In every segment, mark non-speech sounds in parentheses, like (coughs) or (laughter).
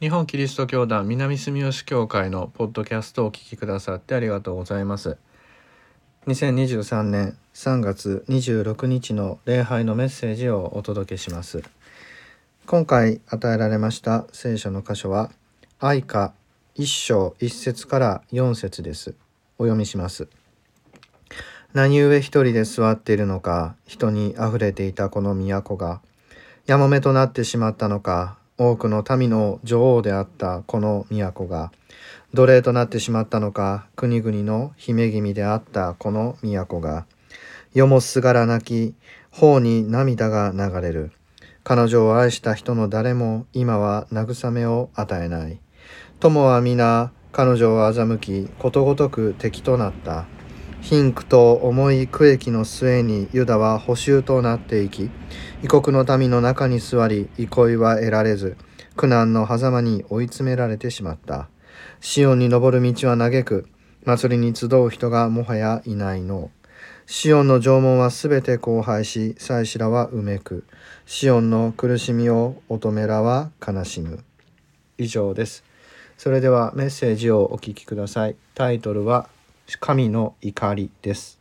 日本キリスト教団南住吉教会のポッドキャストをお聞きくださってありがとうございます。2023年3月26日の礼拝のメッセージをお届けします。今回与えられました聖書の箇所は愛歌1章1節から4節です。お読みします。何故一人で座っているのか人にあふれていたこの都がやもめとなってしまったのか多くの民の女王であったこの都が奴隷となってしまったのか国々の姫君であったこの都が世もすがら泣き頬に涙が流れる。彼女を愛した人の誰も今は慰めを与えない。友は皆彼女を欺きことごとく敵となった。貧苦と重い区域の末にユダは捕囚となっていき異国の民の中に座り憩いは得られず苦難の狭間に追い詰められてしまった。シオンに登る道は嘆く。祭りに集う人がもはやいないの。シオンの縄文はすべて荒廃し祭司らはうめく。シオンの苦しみを乙女らは悲しむ。以上です。それではメッセージをお聞きください。タイトルは神の怒りです。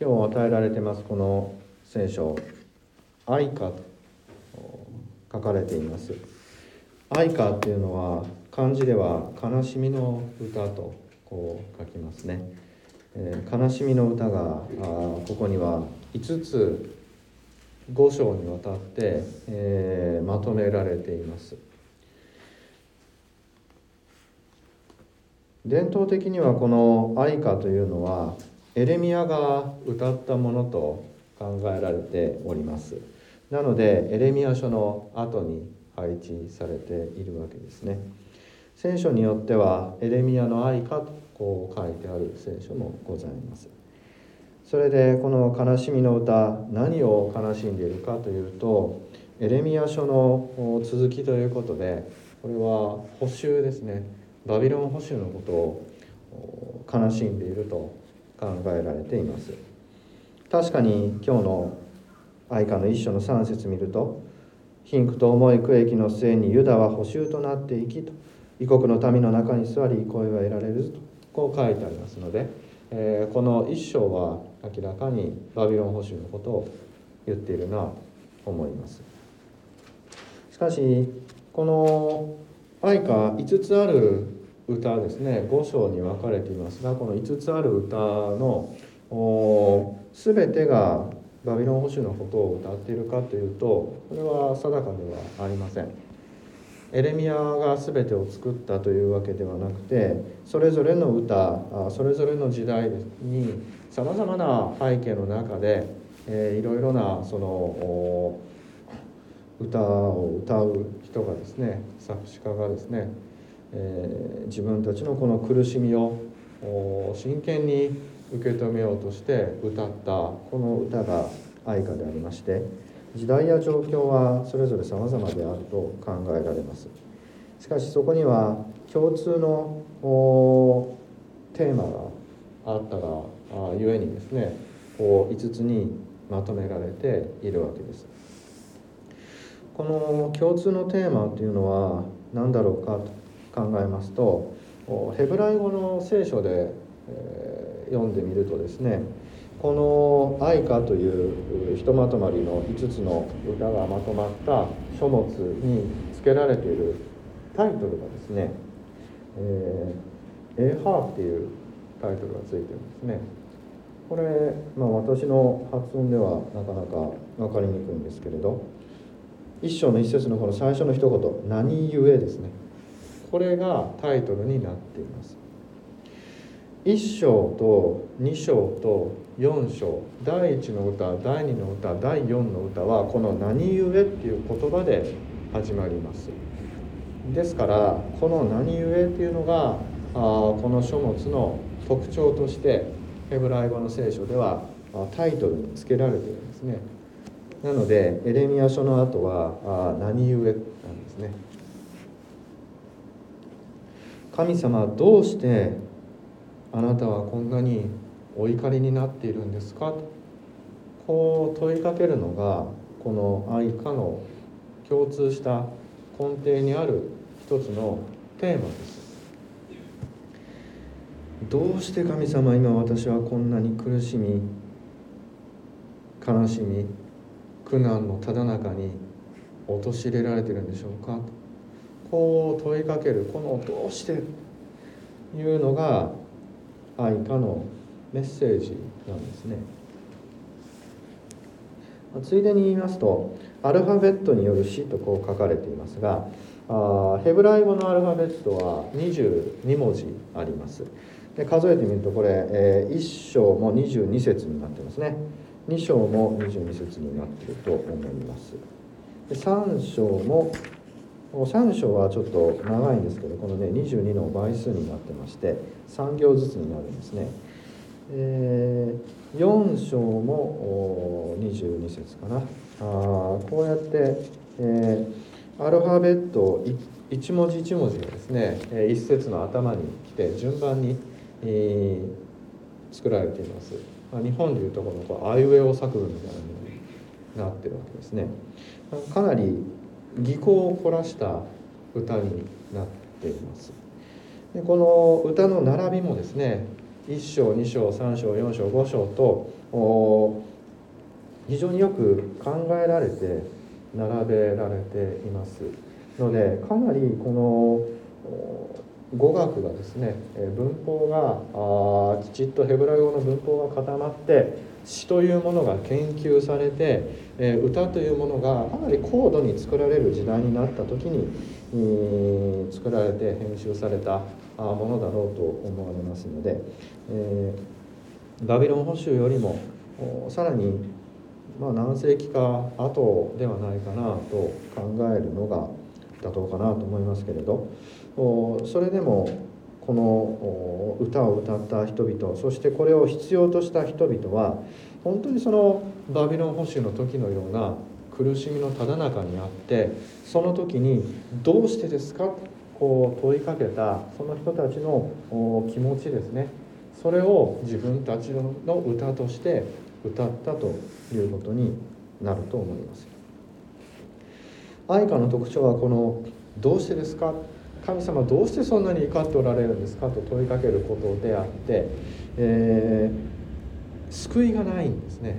今日与えられてますこの聖書愛歌と書かれています。愛歌っていうのは漢字では悲しみの歌とこう書きますね、えー、悲しみの歌があここには5つ5章にわたって、えー、まとめられています。伝統的にはこの愛歌というのはエレミアが歌ったものと考えられております。なのでエレミア書の後に配置されているわけですね。聖書によってはエレミアの愛歌とこう書いてある聖書もございます。それでこの悲しみの歌何を悲しんでいるかというとエレミア書の続きということでこれは補修ですね。バビロン保守のことを悲しんでいると考えられています。確かに今日の愛歌の一章の3節見ると貧苦と重い区域の末にユダは補修となっていきと異国の民の中に座り声は得られると。こう書いてありますので、えー、この一章は明らかにバビロン保守のことを言っているなと思います。しかしこの愛歌5つある歌ですね5章に分かれていますがこの5つある歌の全てがバビロン保守のことを歌っているかというとこれは定かではありません。エレミアが全てを作ったというわけではなくてそれぞれの歌それぞれの時代にさまざまな背景の中で、えー、いろいろなその歌を歌う人がですね作詞家がですね、えー、自分たちのこの苦しみを真剣に受け止めようとして歌ったこの歌が愛歌でありまして時代や状況はそれぞれ様々であると考えられます。しかしそこには共通のテーマがあったがゆえにですねこう5つにまとめられているわけです。この共通のテーマというのは何だろうかと考えますとヘブライ語の聖書で、え、読んでみるとですねこの「愛歌」というひとまとまりの5つの歌がまとまった書物に付けられているタイトルがですね「え、エハー」っていうタイトルがついてるんですね。これ、まあ、私の発音ではなかなか分かりにくいんですけれど一章の一節のこの最初の一言「何故」ですね。これがタイトルになっています。1章と2章と4章第1の歌第2の歌第4の歌はこの「何故」っていう言葉で始まります。ですからこの「何故」っていうのがあこの書物の特徴としてヘブライ語の聖書ではタイトルに付けられているんですね。なのでエレミア書の後はあ何故なんですね。神様どうしてあなたはこんなにお怒りになっているんですか？こう問いかけるのがこの愛歌の共通した根底にある一つのテーマです。どうして神様今私はこんなに苦しみ悲しみ苦難のただ中に陥れられてるんでしょうか。とこう問いかけるこの「どうして?」というのが愛歌のメッセージなんですね。ついでに言いますとアルファベットによる詩とこう書かれていますがあヘブライ語のアルファベットは22文字あります。で数えてみるとこれ、えー、1章も22節になってますね。2章も22節になっていると思います。で3章も3章はちょっと長いんですけどこのね22の倍数になってまして3行ずつになるんですね、えー、4章も22節かな。あこうやって、えー、アルファベット1文字1文字がですね1節の頭に来て順番に、えー、作られています、日本でいうとこのこうあいうえお作文みたいなものになってるわけですね。かなり技巧を凝らした歌になっています。でこの歌の並びもですね1章2章3章4章5章と非常によく考えられて並べられていますのでかなりこの語学がですね文法がきちっとヘブライ語の文法が固まって詩というものが研究されて、歌というものがかなり高度に作られる時代になった時に、作られて編集されたものだろうと思われますので、え、バビロン捕囚よりもさらに、まあ、何世紀か後ではないかなと考えるのが妥当かなと思いますけれどそれでもこの歌を歌った人々そしてこれを必要とした人々は本当にそのバビロン保守の時のような苦しみのただ中にあってその時に「どうしてですか?」こう問いかけたその人たちの気持ちですねそれを自分たちの歌として歌ったということになると思います。愛歌の特徴はこの「どうしてですか?」神様どうしてそんなに怒っておられるんですか？と問いかけることであって、えー、救いがないんですね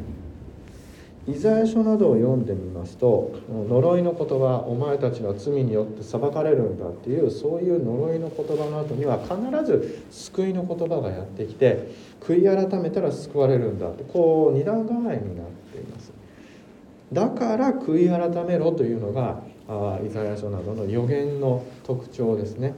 イザヤ書などを読んでみますと呪いの言葉お前たちは罪によって裁かれるんだっていうそういう呪いの言葉の後には必ず救いの言葉がやってきて悔い改めたら救われるんだとこう二段構えになってだから悔い改めろというのがあイザヤ書などの予言の特徴ですね。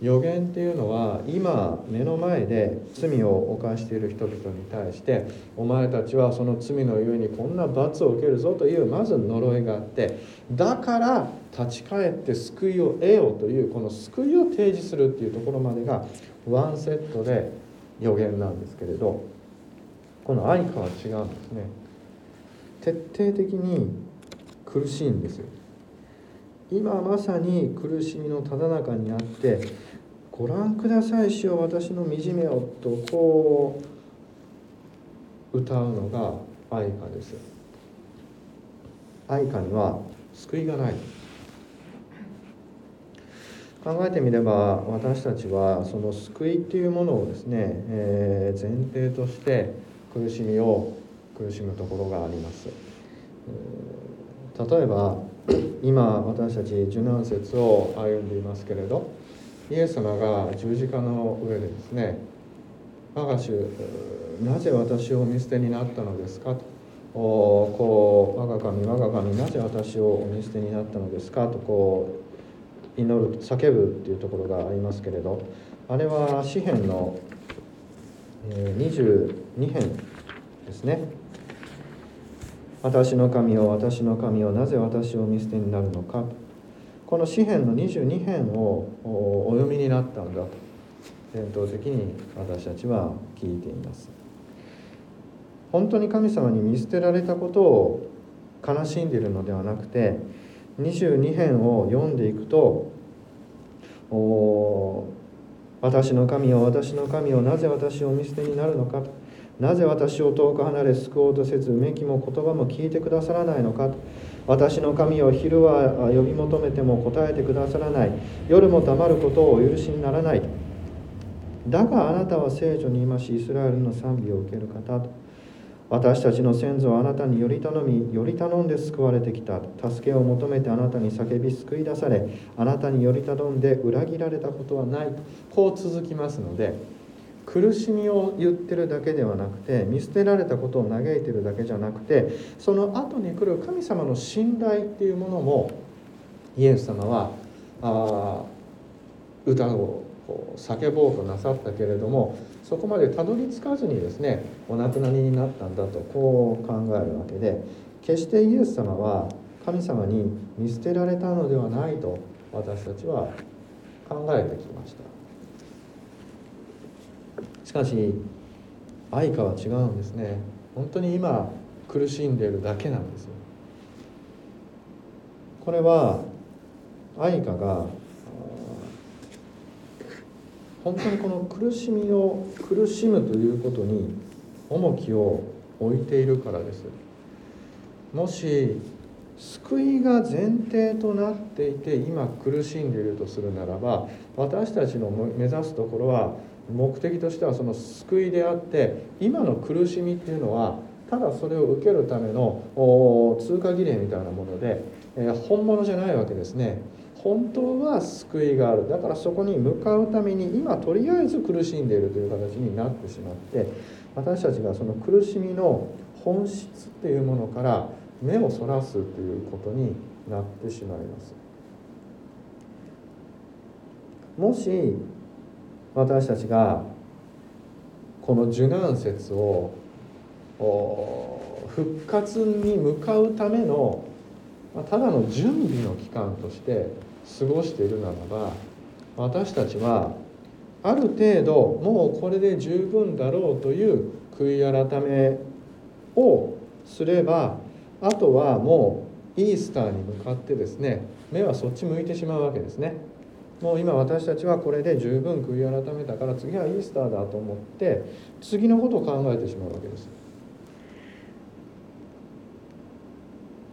予言っていうのは今目の前で罪を犯している人々に対してお前たちはその罪のゆえにこんな罰を受けるぞというまず呪いがあってだから立ち返って救いを得ようというこの救いを提示するっていうところまでがワンセットで予言なんですけれどこの愛花は違うんですね。徹底的に苦しいんですよ。今まさに苦しみのただ中にあってご覧ください主よ私の惨めをとこう歌うのが愛歌です。愛歌には救いがない。考えてみれば私たちはその救いっていうものをですね、えー、前提として苦しみを苦しむところがあります例えば今私たち受難説を歩んでいますけれどイエス様が十字架の上でですね「我が主なぜ私を見捨てになったのですか?」と「こう我が神我が神なぜ私をお見捨てになったのですか?」とこう祈る叫ぶっていうところがありますけれどあれは詩篇の22編ですね私の神を私の神をなぜ私を見捨てになるのか。この詩篇の22編をお読みになったんだと伝統的に私たちは聞いています。本当に神様に見捨てられたことを悲しんでいるのではなくて22編を読んでいくと私の神を私の神をなぜ私を見捨てになるのかと。なぜ私を遠く離れ救おうとせずうめきも言葉も聞いてくださらないのか。私の神を昼は呼び求めても答えてくださらない。夜も黙ることをお許しにならない。だがあなたは聖女にいましイスラエルの賛美を受ける方。と私たちの先祖はあなたにより頼みより頼んで救われてきた。助けを求めてあなたに叫び救い出されあなたにより頼んで裏切られたことはない。こう続きますので苦しみを言ってるだけではなくて見捨てられたことを嘆いてるだけじゃなくてその後に来る神様の信頼っていうものもイエス様はあ歌を叫ぼうとなさったけれどもそこまでたどり着かずにですねお亡くなりになったんだとこう考えるわけで決してイエス様は神様に見捨てられたのではないと私たちは考えてきました。しかし愛花は違うんですね。本当に今苦しんでいるだけなんですよ。これは愛花が本当にこの苦しみを苦しむということに重きを置いているからです。もし救いが前提となっていて今苦しんでいるとするならば私たちの目指すところは目的としてはその救いであって今の苦しみっていうのはただそれを受けるための通過儀礼みたいなもので、え本物じゃないわけですね。本当は救いがある。だからそこに向かうために今とりあえず苦しんでいるという形になってしまって私たちがその苦しみの本質っていうものから目をそらすということになってしまいます。もし私たちがこの受難説を復活に向かうためのただの準備の期間として過ごしているならば私たちはある程度もうこれで十分だろうという悔い改めをすればあとはもうイースターに向かってですね目はそっち向いてしまうわけですね。もう今私たちはこれで十分悔い改めたから次はイースターだと思って次のことを考えてしまうわけです。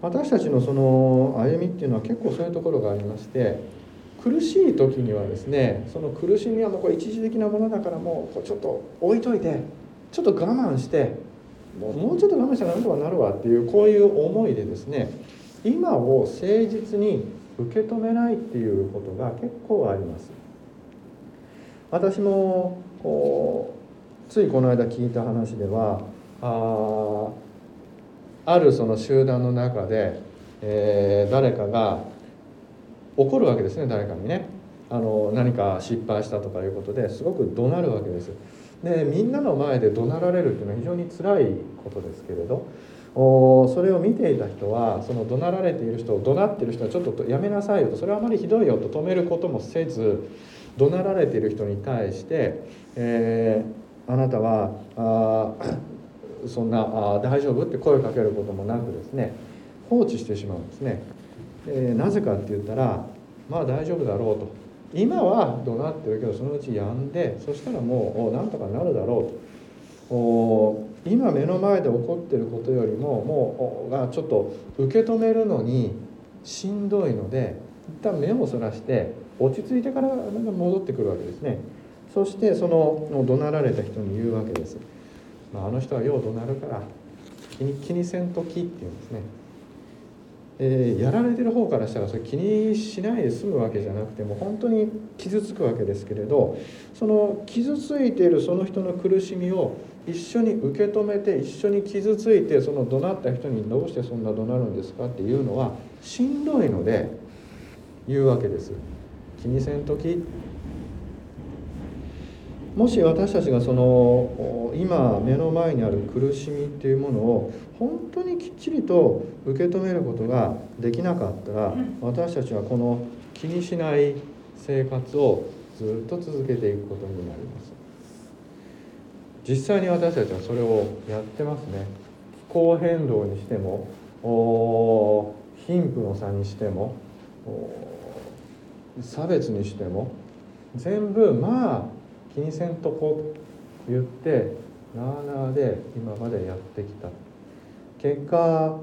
私たちのその歩みっていうのは結構そういうところがありまして苦しい時にはですねその苦しみはもうこれ一時的なものだからもうちょっと置いといてちょっと我慢してもうちょっと我慢したらなんとかなるわっていうこういう思いでですね今を誠実に受け止めないっていうことが結構あります。私もこうついこの間聞いた話ではああるその集団の中で、えー、誰かが怒るわけですね誰かにね。あの何か失敗したとかいうことですごく怒鳴るわけです。でみんなの前で怒鳴られるっていうのは非常に辛いことですけれどおそれを見ていた人はその怒鳴られている人を怒鳴ってる人はちょっとやめなさいよとそれはあまりひどいよと止めることもせず怒鳴られている人に対して、えー、あなたはあ (coughs) そんなあ大丈夫って声をかけることもなくですね放置してしまうんですね。えー、なぜかって言ったらまあ大丈夫だろうと今は怒鳴ってるけどそのうちやんでそしたらもうなんとかなるだろうと。今目の前で起こってることよりももうがちょっと受け止めるのにしんどいので一旦目をそらして落ち着いてから戻ってくるわけですね。そしてその怒鳴られた人に言うわけです、まあ、の人はよう怒鳴るから気に気にせんときっていうんですね。えー、やられてる方からしたらそれ気にしないで済むわけじゃなくても本当に傷つくわけですけれどその傷ついているその人の苦しみを一緒に受け止めて一緒に傷ついてその怒鳴った人にどうしてそんな怒鳴るんですかっていうのはしんどいので言うわけです。気にせん時もし私たちがその今目の前にある苦しみっていうものを本当にきっちりと受け止めることができなかったら私たちはこの気にしない生活をずっと続けていくことになります。実際に私たちはそれをやってますね。気候変動にしても貧富の差にしても差別にしても全部まあ気にせんとこ言ってなあなあで今までやってきた。結果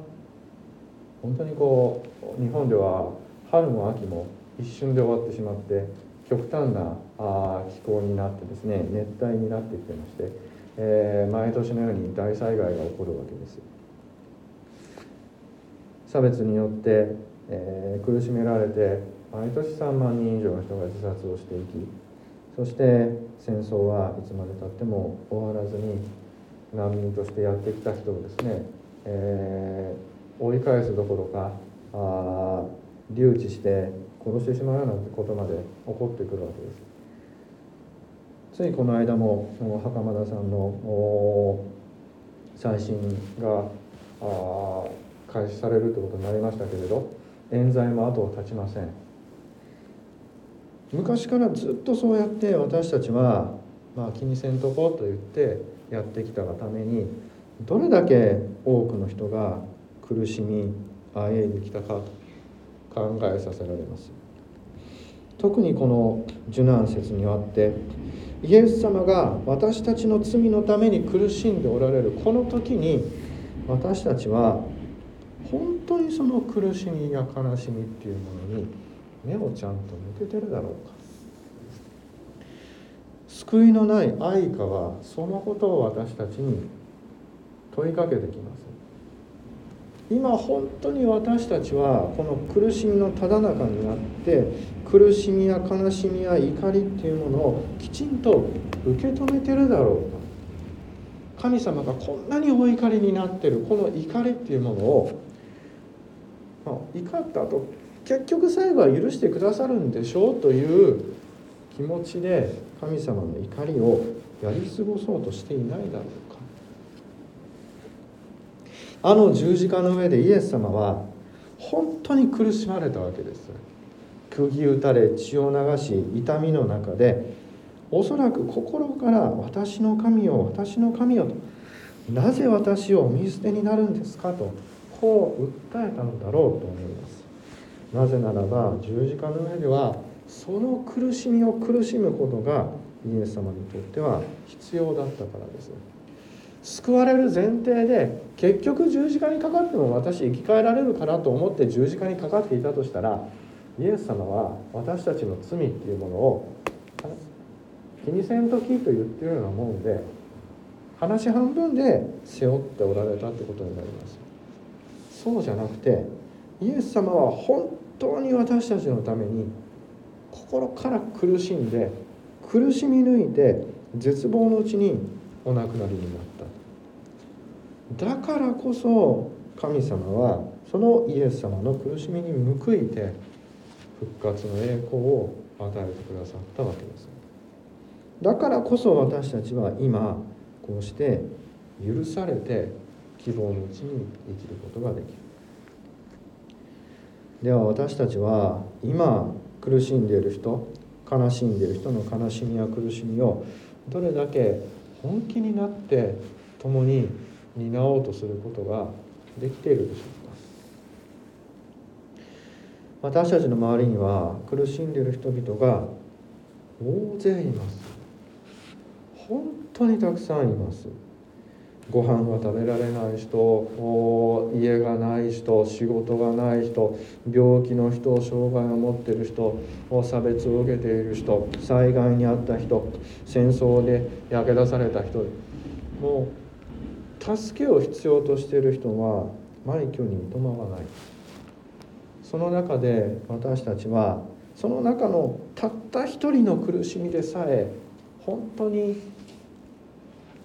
本当にこう日本では春も秋も一瞬で終わってしまって極端なあ気候になってですね熱帯になってきてまして、えー、毎年のように大災害が起こるわけです。差別によって、えー、苦しめられて毎年3万人以上の人が自殺をしていきそして戦争はいつまでたっても終わらずに難民としてやってきた人をですね、えー、追い返すどころかあ留置して殺してしまうなんてことまで起こってくるわけです。ついこの間も袴田さんの再審が開始されるということになりましたけれど冤罪も後を絶ちません。昔からずっとそうやって私たちは、まあ、気にせんとこと言ってやってきたがためにどれだけ多くの人が苦しみあえいできたかと考えさせられます。特にこの受難説にあってイエス様が私たちの罪のために苦しんでおられるこの時に私たちは本当にその苦しみや悲しみっていうものに目をちゃんと向けてるだろうか。救いのない愛花はそのことを私たちに問いかけてきます。今本当に私たちはこの苦しみのただ中になって苦しみや悲しみや怒りっていうものをきちんと受け止めてるだろうか。神様がこんなにお怒りになってるこの怒りっていうものを、まあ、怒った後結局最後は許してくださるんでしょうという気持ちで神様の怒りをやり過ごそうとしていないだろうかあの十字架の上でイエス様は本当に苦しまれたわけです釘打たれ血を流し痛みの中でおそらく心から「私の神よ私の神よ」と「なぜ私を見捨てになるんですか?」とこう訴えたのだろうと思いますなぜならば十字架の上ではその苦しみを苦しむことがイエス様にとっては必要だったからです。救われる前提で結局十字架にかかっても私生き返られるからと思って十字架にかかっていたとしたらイエス様は私たちの罪っていうものを気にせんときと言ってるようなもんで話半分で背負っておられたってことになります。そうじゃなくてイエス様は本当に私たちのために心から苦しんで苦しみ抜いて絶望のうちにお亡くなりになった。だからこそ神様はそのイエス様の苦しみに報いて復活の栄光を与えてくださったわけです。だからこそ私たちは今こうして許されて希望のうちに生きることができる。では私たちは今苦しんでいる人悲しんでいる人の悲しみや苦しみをどれだけ本気になって共に担おうとすることができているでしょうか。私たちの周りには苦しんでいる人々が大勢います。本当にたくさんいます。ご飯が食べられない人家がない人仕事がない人病気の人障害を持っている人差別を受けている人災害に遭った人戦争で焼け出された人。もう助けを必要としている人は枚挙にいとまがない。その中で私たちはその中のたった一人の苦しみでさえ本当に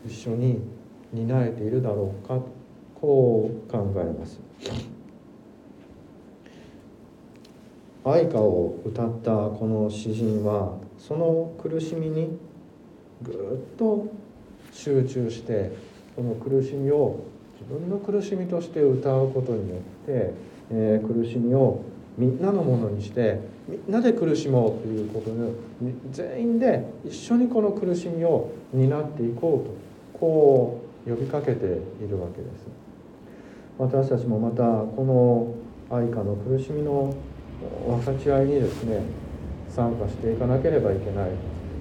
一緒に担えているだろうかこう考えます。愛歌を歌ったこの詩人はその苦しみにぐっと集中してこの苦しみを自分の苦しみとして歌うことによって、えー、苦しみをみんなのものにしてみんなで苦しもうということで全員で一緒にこの苦しみを担っていこうとこう呼びかけているわけです。私たちもまたこの愛花の苦しみの分かち合いにですね参加していかなければいけない。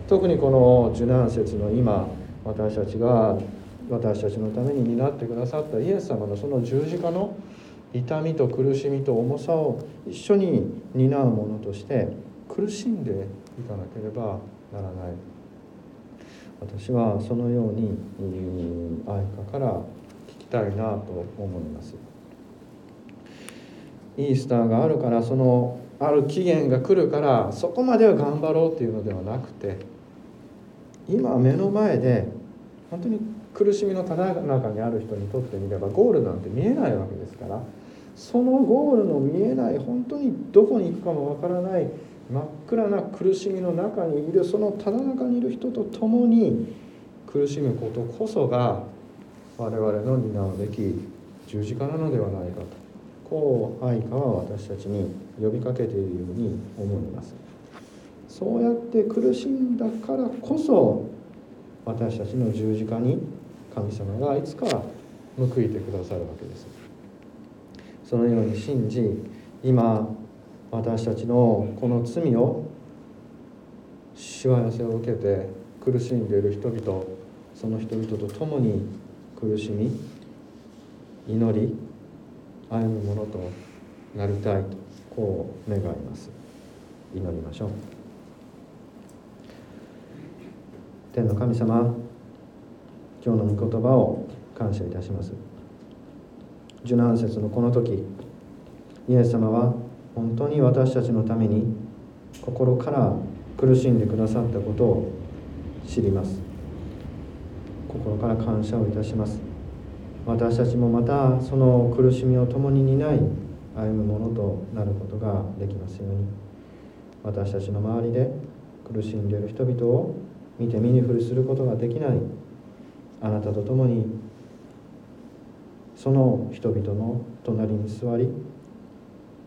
特にこの受難節の今私たちが私たちのために担ってくださったイエス様のその十字架の痛みと苦しみと重さを一緒に担うものとして苦しんでいかなければならない。私はそのように愛花から聞きたいなと思います。イースターがあるからそのある期限が来るからそこまでは頑張ろうっていうのではなくて今目の前で本当に苦しみのただ中にある人にとってみればゴールなんて見えないわけですからそのゴールの見えない本当にどこに行くかもわからない真っ暗な苦しみの中にいるそのただ中にいる人と共に苦しむことこそが我々の担うべき十字架なのではないかと。こう愛花は私たちに呼びかけているように思います。そうやって苦しんだからこそ私たちの十字架に神様がいつか報いてくださるわけです。そのように信じ今私たちのこの罪をしわ寄せを受けて苦しんでいる人々その人々と共に苦しみ祈り歩むものとなりたいとこう願います。祈りましょう。天の神様今日の御言葉を感謝いたします。受難節のこの時イエス様は本当に私たちのために心から苦しんでくださったことを知ります。心から感謝をいたします。私たちもまたその苦しみを共に担い歩むものとなることができますように。私たちの周りで苦しんでいる人々を見て見ぬふりすることができない。あなたと共にその人々の隣に座り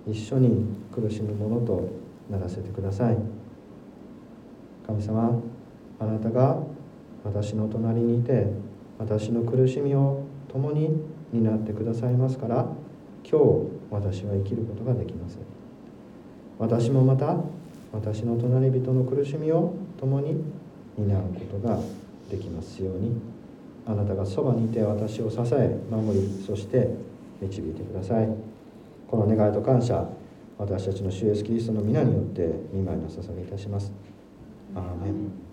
一緒に苦しむものとならせてください。神様あなたが私の隣にいて私の苦しみを共に担ってくださいますから今日私は生きることができます私もまた私の隣人の苦しみを共に担うことができますようにあなたがそばにいて私を支え守りそして導いてください。この願いと感謝私たちの主イエスキリストの皆によって見舞いの捧げいたします。アーメン。